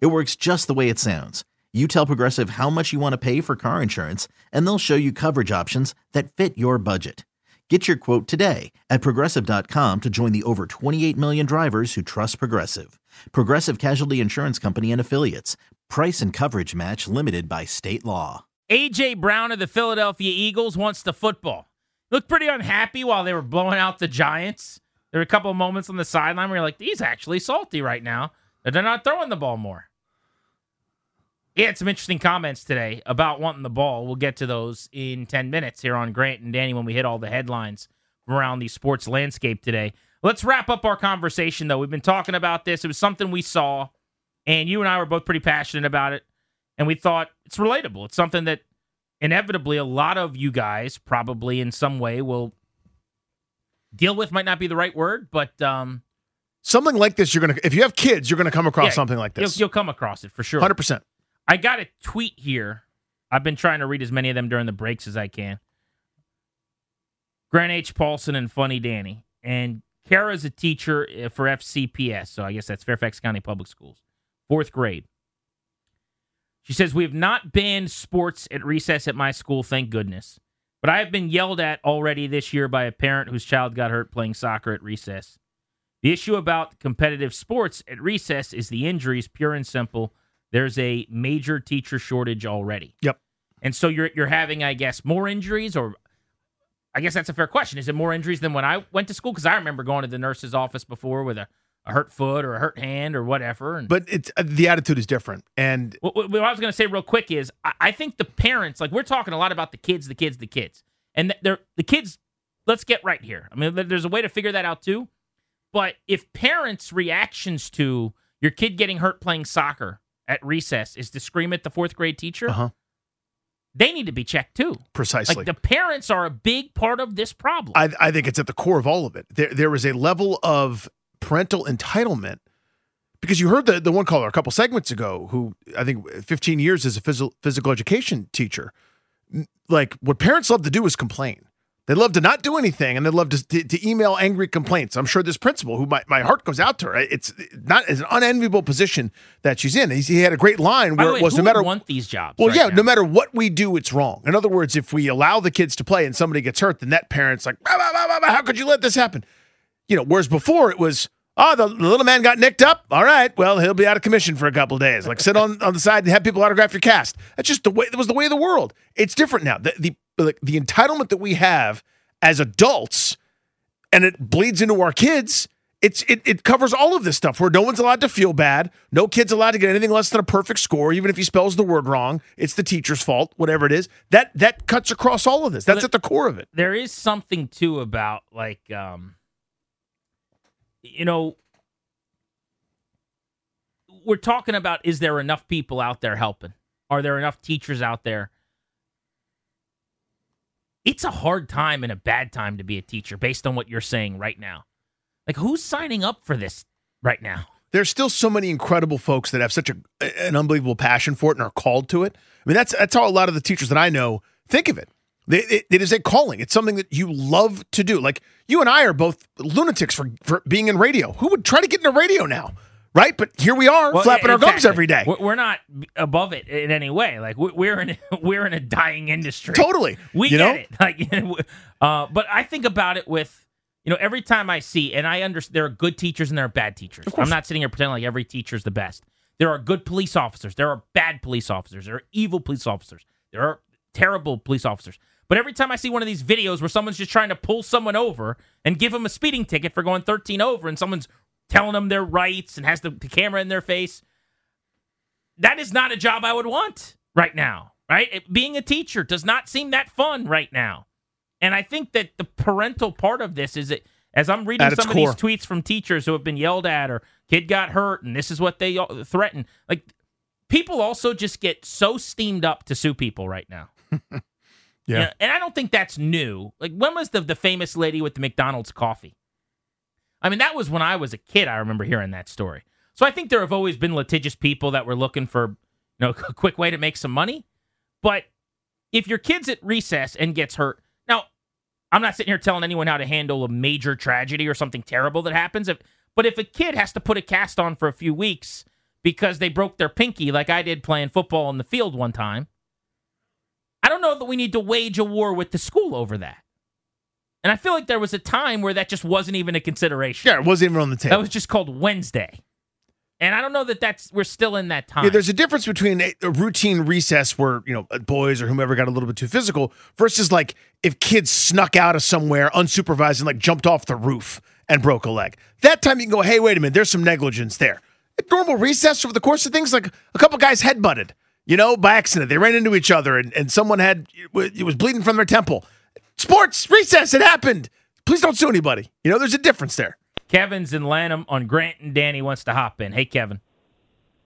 It works just the way it sounds. You tell Progressive how much you want to pay for car insurance, and they'll show you coverage options that fit your budget. Get your quote today at progressive.com to join the over 28 million drivers who trust Progressive. Progressive Casualty Insurance Company and Affiliates. Price and coverage match limited by state law. A.J. Brown of the Philadelphia Eagles wants the football. Looked pretty unhappy while they were blowing out the Giants. There were a couple of moments on the sideline where you're like, he's actually salty right now they're not throwing the ball more. He had some interesting comments today about wanting the ball. We'll get to those in 10 minutes here on Grant and Danny when we hit all the headlines around the sports landscape today. Let's wrap up our conversation, though. We've been talking about this. It was something we saw, and you and I were both pretty passionate about it. And we thought it's relatable. It's something that inevitably a lot of you guys probably in some way will deal with. Might not be the right word, but um, something like this, you're gonna if you have kids, you're gonna come across yeah, something like this. You'll, you'll come across it for sure. Hundred percent. I got a tweet here. I've been trying to read as many of them during the breaks as I can. Grant H. Paulsen and Funny Danny. And Kara's a teacher uh, for FCPS, so I guess that's Fairfax County Public Schools, fourth grade. She says, We have not banned sports at recess at my school, thank goodness. But I have been yelled at already this year by a parent whose child got hurt playing soccer at recess. The issue about competitive sports at recess is the injuries, pure and simple. There's a major teacher shortage already. Yep. And so you're you're having, I guess, more injuries, or I guess that's a fair question. Is it more injuries than when I went to school? Because I remember going to the nurse's office before with a, a hurt foot or a hurt hand or whatever. And But it's uh, the attitude is different, and what, what I was going to say real quick is I, I think the parents, like we're talking a lot about the kids, the kids, the kids, and they're the kids. Let's get right here. I mean, there's a way to figure that out too. But if parents' reactions to your kid getting hurt playing soccer at recess is to scream at the fourth grade teacher, uh-huh. they need to be checked too. precisely. Like the parents are a big part of this problem. I, I think it's at the core of all of it. There, there is a level of parental entitlement because you heard the, the one caller a couple segments ago who I think 15 years as a physical, physical education teacher. Like what parents love to do is complain. They love to not do anything and they love to, to, to, email angry complaints. I'm sure this principal, who my, my heart goes out to her, it's not it's an unenviable position that she's in. He's, he had a great line where way, it was no matter want these jobs. Well, right yeah, now? no matter what we do, it's wrong. In other words, if we allow the kids to play and somebody gets hurt, the net parent's like, bah, bah, bah, how could you let this happen? You know, whereas before it was, oh, the, the, little man got nicked up. All right, well, he'll be out of commission for a couple days. Like sit on, on the side and have people autograph your cast. That's just the way. That was the way of the world. It's different now. The the the, the entitlement that we have as adults, and it bleeds into our kids. It's it, it covers all of this stuff where no one's allowed to feel bad. No kid's allowed to get anything less than a perfect score, even if he spells the word wrong. It's the teacher's fault, whatever it is. That that cuts across all of this. That's But at the core of it. there is something too about like um you know we're talking about is there enough people out there helping are there enough teachers out there it's a hard time and a bad time to be a teacher based on what you're saying right now like who's signing up for this right now There's still so many incredible folks that have such a, an unbelievable passion for it and are called to it. I mean, that's that's how a lot of the teachers that I know think of it. It, it is a calling. It's something that you love to do. Like you and I are both lunatics for, for being in radio. Who would try to get into radio now? Right? But here we are, Well, flapping yeah, our gums every day. We're- not above it in any way like we- we're in we're in a dying industry Totally. We You get know? it. Like, uh, but I think about it with, you know, every time I see, and I understand there are good teachers and there are bad teachers. I'm not sitting here pretending like every teacher is the best. There are good police officers. There are bad police officers. There are evil police officers. There are terrible police officers. But every time I see one of these videos where someone's just trying to pull someone over and give them a speeding ticket for going 13 over, and someone's telling them their rights and has the, the camera in their face, that is not a job I would want right now. Right? It- being a teacher does not seem that fun right now. And I think that the parental part of this is that as I'm reading some core. of these tweets from teachers who have been yelled at or kid got hurt and this is what they threaten, like people also just get so steamed up to sue people right now. Yeah. You know, and I don't think that's new. Like when was the the famous lady with the McDonald's coffee? I mean, that was when I was a kid. I remember hearing that story. So I think there have always been litigious people that were looking for, you know, a quick way to make some money. But if your kid's at recess and gets hurt, now I'm not sitting here telling anyone how to handle a major tragedy or something terrible that happens. If, but if a kid has to put a cast on for a few weeks because they broke their pinky, like I did playing football in the field one time, I don't know that we need to wage a war with the school over that. And I feel like there was a time where that just wasn't even a consideration. Yeah, it wasn't even on the table. That was just called Wednesday. And I don't know that that's we're still in that time. Yeah, there's a difference between a, a routine recess where you know uh, boys or whomever got a little bit too physical versus like if kids snuck out of somewhere unsupervised and like jumped off the roof and broke a leg. That time you can go, hey, wait a minute, there's some negligence there. At normal recess over the course of things, like a couple guys head butted, you know, by accident. They ran into each other and, and someone had it was bleeding from their temple. Sports recess, it happened. Please don't sue anybody. You know, there's a difference there. Kevin's in Lanham on Grant and Danny wants to hop in. Hey Kevin.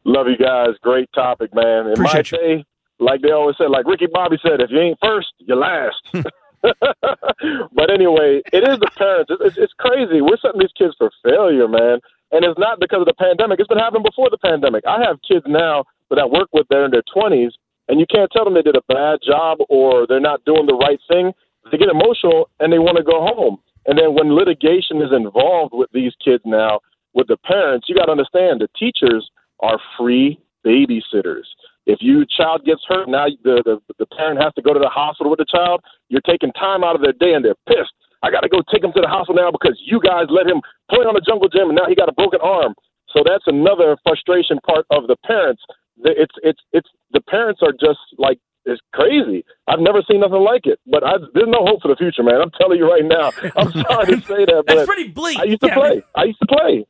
Love you guys. Great topic, man. In Appreciate my day, like they always said, like Ricky Bobby said, if you ain't first, you're last. but anyway, it is the parents. It's, it's crazy. We're setting these kids for failure, man. And it's not because of the pandemic. It's been happening before the pandemic. I have kids now that I work with. They're in their 20s, and you can't tell them they did a bad job or they're not doing the right thing. They get emotional and they want to go home. And then when litigation is involved with these kids now, with the parents, you got to understand the teachers are free babysitters. If your child gets hurt, now the, the the parent has to go to the hospital with the child. You're taking time out of their day, and they're pissed. I got to go take him to the hospital now because you guys let him play on the jungle gym, and now he got a broken arm. So that's another frustration part of the parents. It's it's it's the parents are just like it's crazy. I've never seen nothing like it. But I, there's no hope for the future, man. I'm telling you right now. I'm sorry to say that, That's but pretty bleak. I used to Kevin. play. I used to play.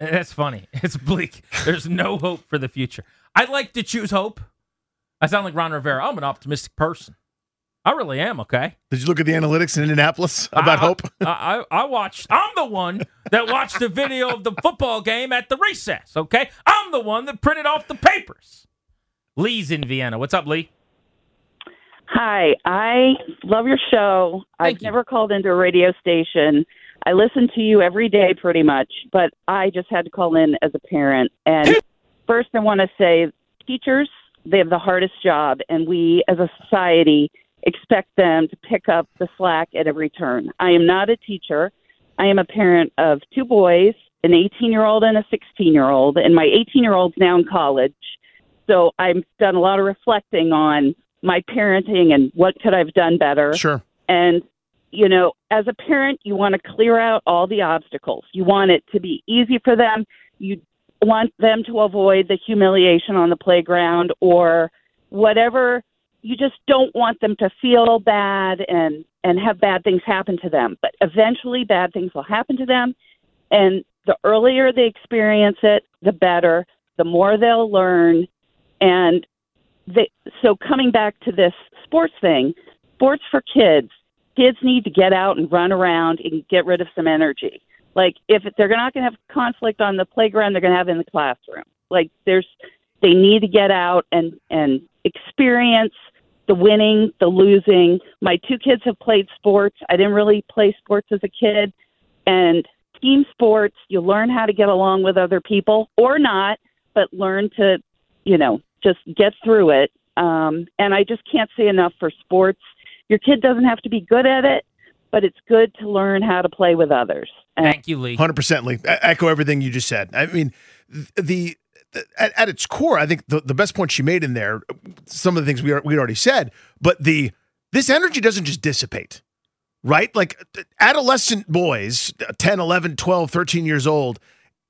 That's funny. It's bleak. There's no hope for the future. I'd like to choose hope. I sound like Ron Rivera. I'm an optimistic person. I really am, okay? Did you look at the analytics in Indianapolis about I, hope? I, I, I watched. I'm the one that watched the video of the football game at the recess. Okay, I'm the one that printed off the papers. Lee's in Vienna. What's up, Lee? Hi, I love your show. Thank I've you. never called into a radio station. I listen to you every day pretty much, but I just had to call in as a parent. And first, I want to say teachers, they have the hardest job, and we as a society expect them to pick up the slack at every turn. I am not a teacher. I am a parent of two boys, an 18 year old and a 16 year old, and my 18 year old's now in college. So I've done a lot of reflecting on my parenting and what could I've done better. Sure. And you know, as a parent, you want to clear out all the obstacles. You want it to be easy for them. You want them to avoid the humiliation on the playground or whatever. You just don't want them to feel bad and and have bad things happen to them. But eventually bad things will happen to them and the earlier they experience it, the better, the more they'll learn and they, so coming back to this sports thing, sports for kids, kids need to get out and run around and get rid of some energy. Like if they're not going to have conflict on the playground, they're going to have it in the classroom. Like there's, they need to get out and and experience the winning, the losing. My two kids have played sports. I didn't really play sports as a kid, and team sports, you learn how to get along with other people or not, but learn to, you know, just get through it. Um, and I just can't say enough for sports. Your kid doesn't have to be good at it, but it's good to learn how to play with others. And Thank you, Lee. Hundred percent, Lee. I echo everything you just said. I mean, the, the at, at its core, I think the, the best point she made in there, some of the things we are, we'd already said, but the this energy doesn't just dissipate, right? Like adolescent boys, 10, 11, 12, 13 years old,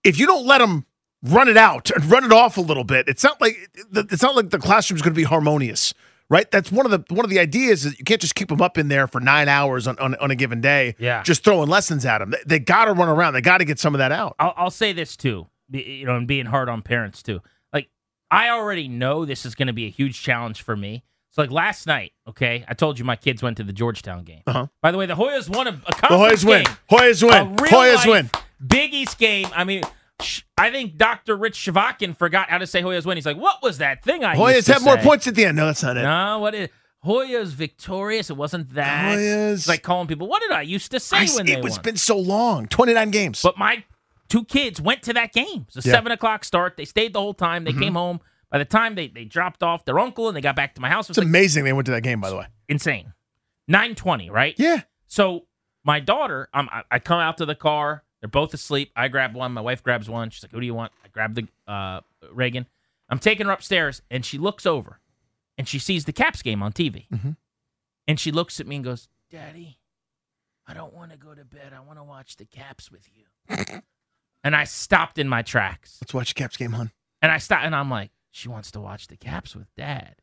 if you don't let them run it out and run it off a little bit, it's not like it's not like the classroom's going to be harmonious. Right, that's one of the one of the ideas is you can't just keep them up in there for nine hours on, on, on a given day. Yeah. just throwing lessons at them. They, they got to run around. They got to get some of that out. I'll, I'll say this too, you know, and being hard on parents too. Like, I already know this is going to be a huge challenge for me. So, like last night, okay, I told you my kids went to the Georgetown game. Uh-huh. By the way, the Hoyas won a, a The conference Hoyas win. game. Hoyas A win. Hoyas life win. Big East game. I mean, I think Dr. Rich Chvotkin forgot how to say Hoyas win. He's like, what was that thing I Hoyas used to have more points at the end. No, that's not it. No, what is Hoya's victorious? It wasn't that. Hoyas- It's like calling people. What did I used to say I- when they it was won? been so long 29 games. But my two kids went to that game. It's a Yeah. Mm-hmm. seven o'clock start. They stayed the whole time. They came home. By the time they, they dropped off their uncle and they got back to my house, it was it's like amazing they went to that game, by the way. insane. Nine twenty, right? Yeah. So my daughter, um, I, I come out to the car. They're both asleep. I grab one. My wife grabs one. She's like, "Who do you want?" I grab the uh, Reagan. I'm taking her upstairs, and she looks over, and she sees the Caps game on TV, Mhm. and she looks at me and goes, "Daddy, I don't want to go to bed. I want to watch the Caps with you." and I stopped in my tracks, Let's watch the Caps game, hon. and I stop, and I'm like, "She wants to watch the Caps with Dad."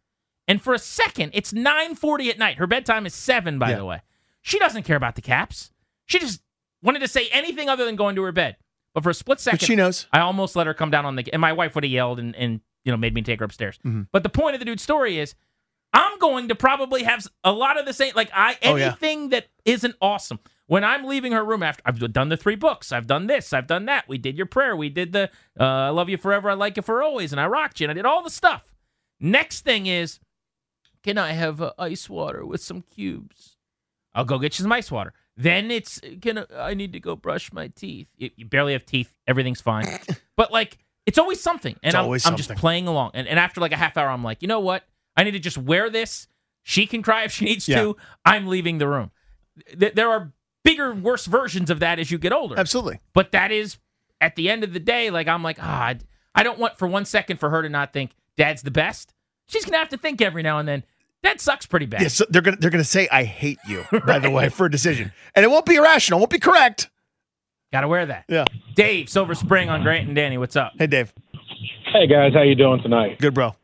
And for a second, it's 9:40 at night. Her bedtime is seven, by Yeah. the way. She doesn't care about the Caps. She just wanted to say anything other than going to her bed. But for a split second, But she knows. I almost let her come down on the. And my wife would have yelled and, and you know made me take her upstairs. Mhm. But the point of the dude's story is, I'm going to probably have a lot of the same. Like I Oh, yeah. anything that isn't awesome. When I'm leaving her room after I've done the three books, I've done this, I've done that. We did your prayer, we did the uh, I love you forever, I like you for always, and I rocked you, and I did all the stuff. Next thing is, can I have uh, ice water with some cubes? I'll go get you some ice water. Then it's gonna. I need to go brush my teeth. You, you barely have teeth. Everything's fine. but like it's always something, and It's I'm, always I'm just something. playing along. And, and after like a half hour, I'm like, you know what? I need to just wear this. She can cry if she needs Yeah. to. I'm leaving the room. Th- there are bigger, worse versions of that as you get older. Absolutely. But that is at the end of the day, like I'm like, ah, I- I don't want for one second for her to not think dad's the best. She's gonna have to think every now and then. Dad sucks pretty bad. Yes, they're gonna they're gonna say I hate you, by the way, for a decision. And it won't be irrational, it won't be correct. Gotta wear that. Yeah. Dave, Silver Spring on Grant and Danny. What's up? Hey Dave. Hey guys, how you doing tonight? Good bro.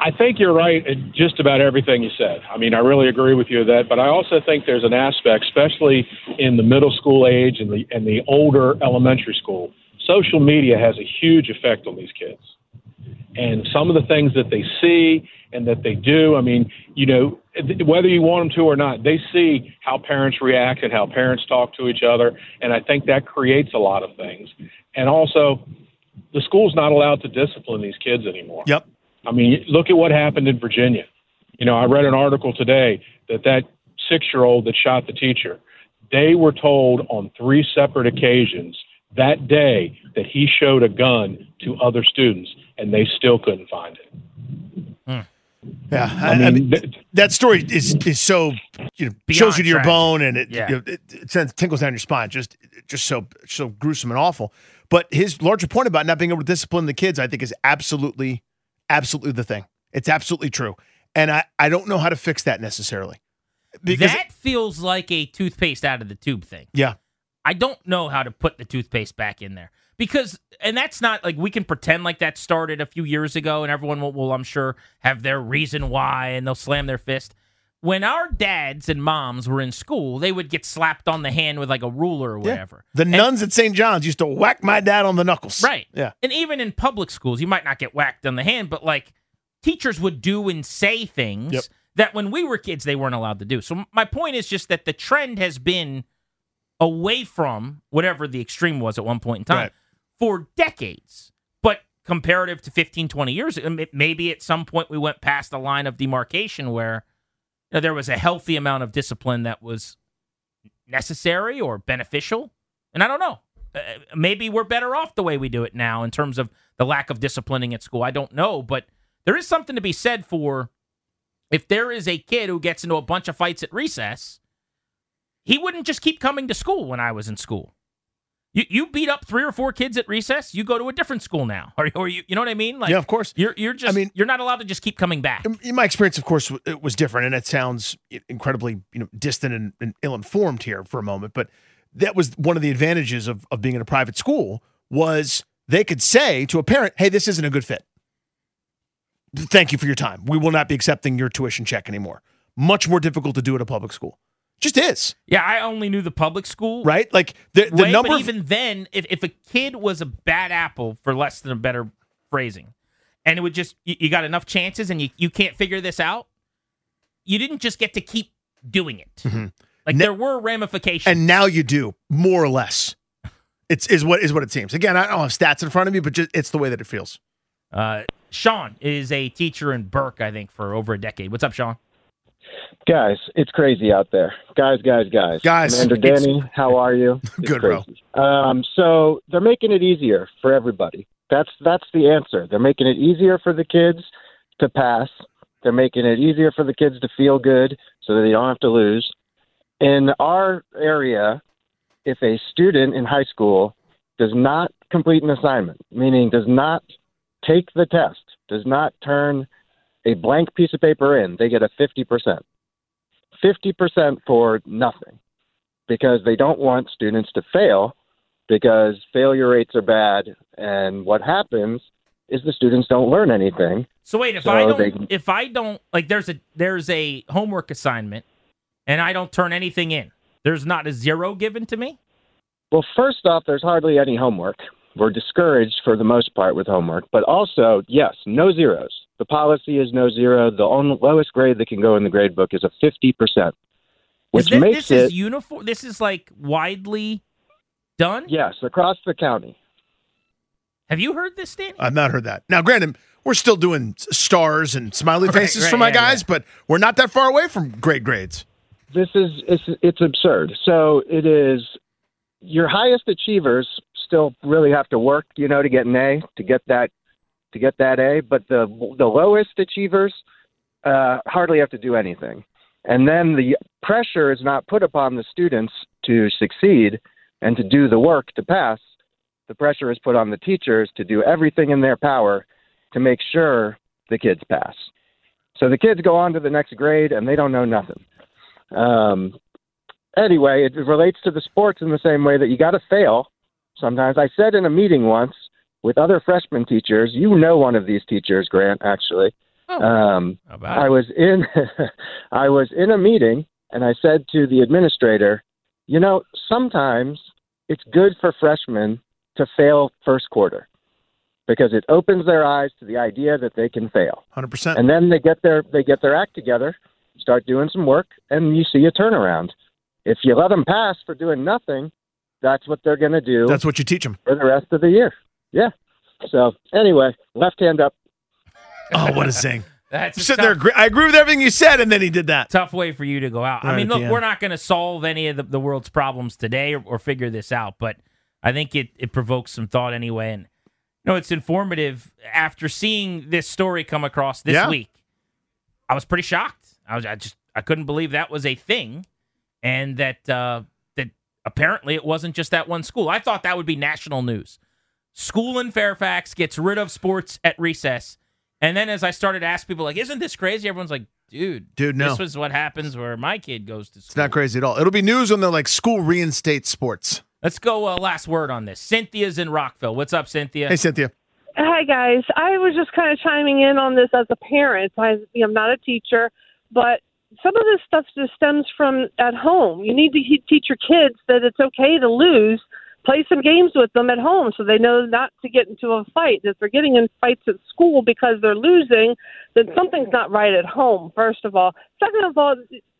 I think you're right in just about everything you said. I mean, I really agree with you with that, but I also think there's an aspect, especially in the middle school age and the and the older elementary school. Social media has a huge effect on these kids. And some of the things that they see and that they do, I mean, you know, whether you want them to or not, they see how parents react and how parents talk to each other, and I think that creates a lot of things. And also, the school's not allowed to discipline these kids anymore. Yep. I mean, look at what happened in Virginia. You know, I read an article today that that six year old that shot the teacher, they were told on three separate occasions that day that he showed a gun to other students and they still couldn't find it. Hmm. Yeah. I, I mean, I mean th- that story is is so you know Beyond shows you to your tragic. bone and it, Yeah. you know, it, it sends tinkles down your spine. Just just so so gruesome and awful. But his larger point about not being able to discipline the kids, I think, is absolutely absolutely the thing. It's absolutely true, and I I don't know how to fix that necessarily. Because that feels like a toothpaste out of the tube thing. yeah, I don't know how to put the toothpaste back in there because, and that's not like we can pretend like that started a few years ago, and everyone will, will I'm sure, have their reason why, and they'll slam their fist. When our dads and moms were in school, they would get slapped on the hand with like a ruler or Yeah. whatever. the And- nuns at St. John's used to whack my dad on the knuckles. Right. Yeah. And even in public schools, you might not get whacked on the hand, but like teachers would do and say things Yep. that when we were kids, they weren't allowed to do. So my point is just that the trend has been away from whatever the extreme was at one point in time Right. For decades. But comparative to 15, 20 years, maybe at some point we went past the line of demarcation where you know, there was a healthy amount of discipline that was necessary or beneficial. And I don't know. Uh, maybe we're better off the way we do it now in terms of the lack of disciplining at school. I don't know, but there is something to be said for if there is a kid who gets into a bunch of fights at recess, he wouldn't just keep coming to school when I was in school. You you beat up three or four kids at recess, you go to a different school now, or, or you you know what I mean? Like yeah, of course. you're you're just I mean- you're not allowed to just keep coming back. in my experience, of course, it was different, and it sounds incredibly, you know, distant and, and ill-informed here for a moment. But that was one of the advantages of of being in a private school was they could say to a parent, "Hey, this isn't a good fit. Thank you for your time. We will not be accepting your tuition check anymore." Much more difficult to do at a public school. Just is Yeah, I only knew the public school right. Like the the way, number. but of- even then, if, if a kid was a bad apple, for less than a better phrasing, and it would just you, you got enough chances and you, you can't figure this out, you didn't just get to keep doing it. Like Ne- there were ramifications. and now you do more or less. It's is what is what it seems. Again, I don't have stats in front of me, but just, it's the way that it feels. Uh, Sean is a teacher in Burke, I think, for over a decade. What's up, Sean? Guys, it's crazy out there. Guys, guys, guys. Guys, Commander Danny, how are you? It's Good, bro. Um, so they're making it easier for everybody. That's that's the answer. They're making it easier for the kids to pass. They're making it easier for the kids to feel good so that they don't have to lose. In our area, if a student in high school does not complete an assignment, meaning does not take the test, does not turn a blank piece of paper in, they get a 50%. 50% for nothing because they don't want students to fail because failure rates are bad. And what happens is the students don't learn anything. So wait, if So I don't, they- if I don't, like, there's a there's a homework assignment, and I don't turn anything in. There's not a zero given to me. Well, first off, there's hardly any homework. We're discouraged for the most part with homework, but also, yes, no zeros. The policy is no zero. The only, lowest grade that can go in the grade book is a 50%, which is this, makes this it, is uniform. This is like widely done. yes, across the county. Have you heard this, Danny? I've not heard that. Now, granted, we're still doing stars and smiley Right, faces right, for my yeah, guys, yeah. but we're not that far away from great grades. this is it's it's absurd. So it is your highest achievers still really have to work, you know, to get an A, to get that to get that A, but the the lowest achievers uh, hardly have to do anything. And then the pressure is not put upon the students to succeed and to do the work to pass. The pressure is put on the teachers to do everything in their power to make sure the kids pass. So the kids go on to the next grade and they don't know nothing. Um, anyway, it relates to the sports in the same way that you got to fail. Sometimes I said in a meeting once with other freshman teachers, you know one of these teachers, Grant, actually. Oh. Um, about I was in I was in a meeting and I said to the administrator, you know, sometimes it's good for freshmen to fail first quarter because it opens their eyes to the idea that they can fail Hundred percent. and then they get their they get their act together, start doing some work, and you see a turnaround. If you let them pass for doing nothing, that's what they're going to do That's what you teach them. for the rest of the year. Yeah. So anyway, left hand up. Oh, what a zing! That's a Sitting tough, there, agree- I agree with everything you said, and then he did that. tough way for you to go out. I Right mean, at the look, end. we're not going to solve any of the, the world's problems today or, or figure this out, but I think it it provokes some thought anyway. And you know, it's informative. After seeing this story come across this Yeah. week, I was pretty shocked. I was I just I couldn't believe that was a thing, and that uh, that apparently it wasn't just that one school. I thought that would be national news. School in Fairfax gets rid of sports at recess. And then as I started to ask people, like, isn't this crazy? Everyone's like, dude, Dude, no. this was what happens where my kid goes to school. It's not crazy at all. It'll be news when they're like school reinstate sports. Let's go uh, last word on this. Cynthia's in Rockville. What's up, Cynthia? Hey, Cynthia. Hi guys, I was just kind of chiming in on this as a parent. I, I'm not a teacher, but some of this stuff just stems from at home. You need to he- teach your kids that it's okay to lose. Play some games with them at home so they know not to get into a fight. If they're getting in fights at school because they're losing, then something's not right at home. First of all, second of all,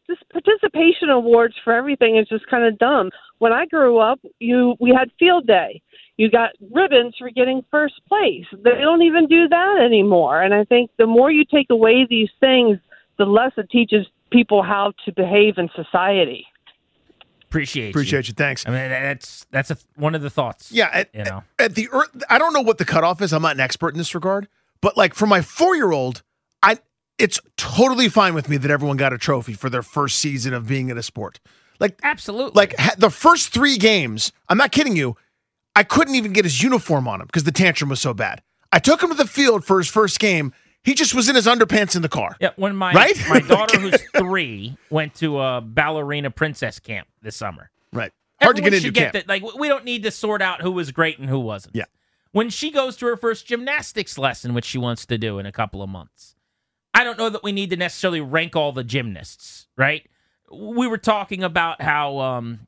this participation awards for everything is just kind of dumb. When I grew up, you we had field day you got ribbons for getting first place. They don't even do that anymore. And I think the more you take away these things, the less it teaches people how to behave in society. Appreciate you. Appreciate you. Thanks. I mean, that's that's a, one of the thoughts. Yeah, at, you know. at the I don't know what the cutoff is. I'm not an expert in this regard, but like for my four year old, I it's totally fine with me that everyone got a trophy for their first season of being in a sport. Like Absolutely. like ha- the first three games, I'm not kidding you. I couldn't even get his uniform on him because the tantrum was so bad. I took him to the field for his first game. He just was in his underpants in the car. Yeah, when my Right? my daughter who's three went to a ballerina princess camp this summer. Right. Hard to get into should camp. that. Like we don't need to sort out who was great and who wasn't. Yeah. When she goes to her first gymnastics lesson, which she wants to do in a couple of months, I don't know that we need to necessarily rank all the gymnasts. Right. We were talking about how um,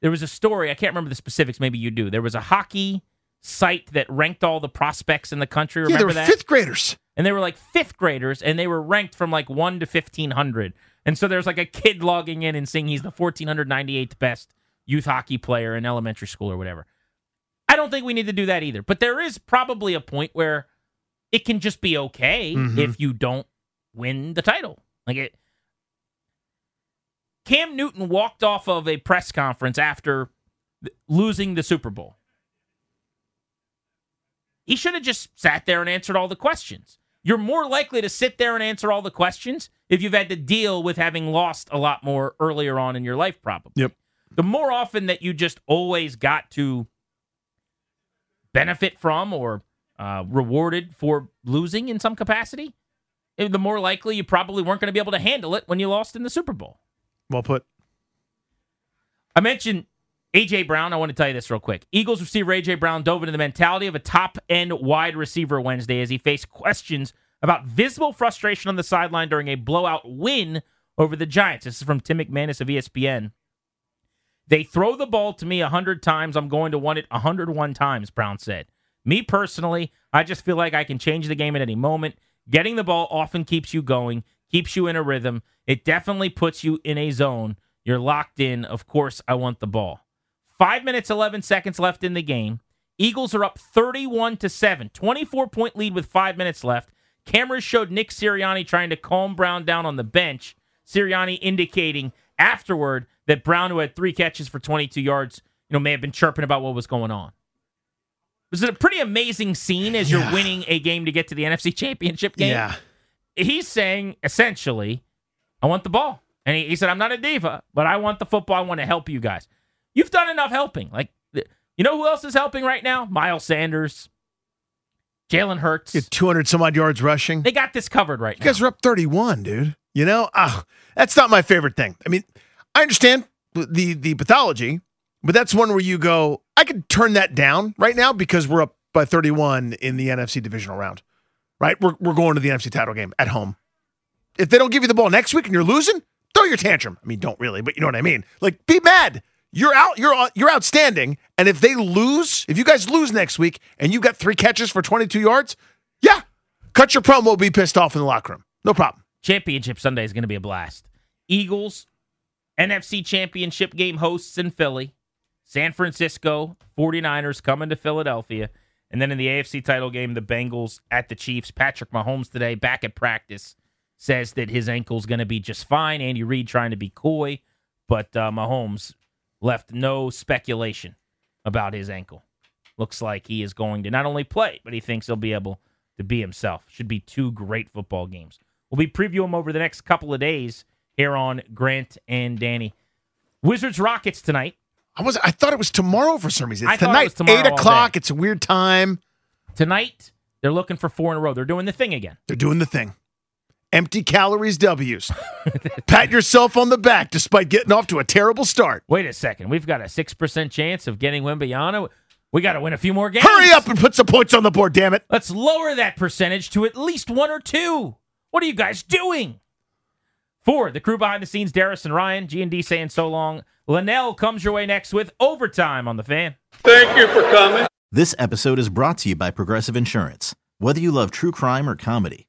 there was a story. I can't remember the specifics. Maybe you do. There was a hockey site that ranked all the prospects in the country. Yeah, Remember they were that? fifth graders. And they were like fifth graders, and they were ranked from like one to fifteen hundred. And so there's like a kid logging in and saying he's the fourteen hundred ninety eighth best youth hockey player in elementary school or whatever. I don't think we need to do that either. But there is probably a point where it can just be okay Mhm. if you don't win the title. Like it. Cam Newton walked off of a press conference after losing the Super Bowl. He should have just sat there and answered all the questions. You're more likely to sit there and answer all the questions if you've had to deal with having lost a lot more earlier on in your life, probably. Yep. The more often that you just always got to benefit from or uh, rewarded for losing in some capacity, eh, the more likely you probably weren't going to be able to handle it when you lost in the Super Bowl. Well put. I mentioned AJ Brown. I want to tell you this real quick. Eagles receiver AJ Brown dove into the mentality of a top end wide receiver Wednesday as he faced questions about visible frustration on the sideline during a blowout win over the Giants. This is from Tim McManus of ESPN. They throw the ball to me 100 times. I'm going to want it 101 times, Brown said. Me personally, I just feel like I can change the game at any moment. Getting the ball often keeps you going, keeps you in a rhythm. It definitely puts you in a zone. You're locked in. Of course, I want the ball. Five minutes, 11 seconds left in the game. Eagles are up 31 to 7, 24 point lead with five minutes left. Cameras showed Nick Sirianni trying to calm Brown down on the bench. Sirianni indicating afterward that Brown, who had three catches for 22 yards, you know, may have been chirping about what was going on. It was a pretty amazing scene as you're winning a game to get to the NFC Championship game Yeah. he's saying essentially, I want the ball. And he, he said, I'm not a diva, but I want the football. I want to help you guys. You've done enough helping. Like, you know who else is helping right now? Miles Sanders, Jalen Hurts. Get 200 some odd yards rushing. They got this covered right You now. guys are up 31, dude. You know, ah, that's not my favorite thing. I mean, I understand the the pathology, but that's one where you go, I could turn that down right now because we're up by 31 in the NFC divisional round. Right? We're we're going to the NFC title game at home. If they don't give you the ball next week and you're losing, throw your tantrum. I mean, don't really, but you know what I mean. Like, be mad. You're out. You're uh, you're outstanding. And if they lose, if you guys lose next week and you got three catches for 22 yards, yeah, cut your promo. Be pissed off in the locker room. No problem. Championship Sunday is going to be a blast. Eagles, NFC Championship game hosts in Philly, San Francisco, 49ers coming to Philadelphia. And then in the AFC title game, the Bengals at the Chiefs. Patrick Mahomes today, back at practice, says that his ankle's going to be just fine. Andy Reid trying to be coy, but uh, Mahomes left no speculation about his ankle. Looks like he is going to not only play, but he thinks he'll be able to be himself. Should be two great football games. We'll be previewing them over the next couple of days here on Grant and Danny. Wizards Rockets tonight. I was I thought it was tomorrow for some reason. It's I tonight, was tomorrow eight o'clock. It's a weird time. Tonight, they're looking for four in a row. They're doing the thing again. They're doing the thing. Empty calories W's. Pat yourself on the back despite getting off to a terrible start. Wait a second. We've got a 6% chance of getting Wembanyama. We got to win a few more games. Hurry up and put some points on the board, damn it. Let's lower that percentage to at least one or two. What are you guys doing? For the crew behind the scenes, Darius and Ryan, G&D saying so long. Linnell comes your way next with overtime on the fan. Thank you for coming. This episode is brought to you by Progressive Insurance. Whether you love true crime or comedy,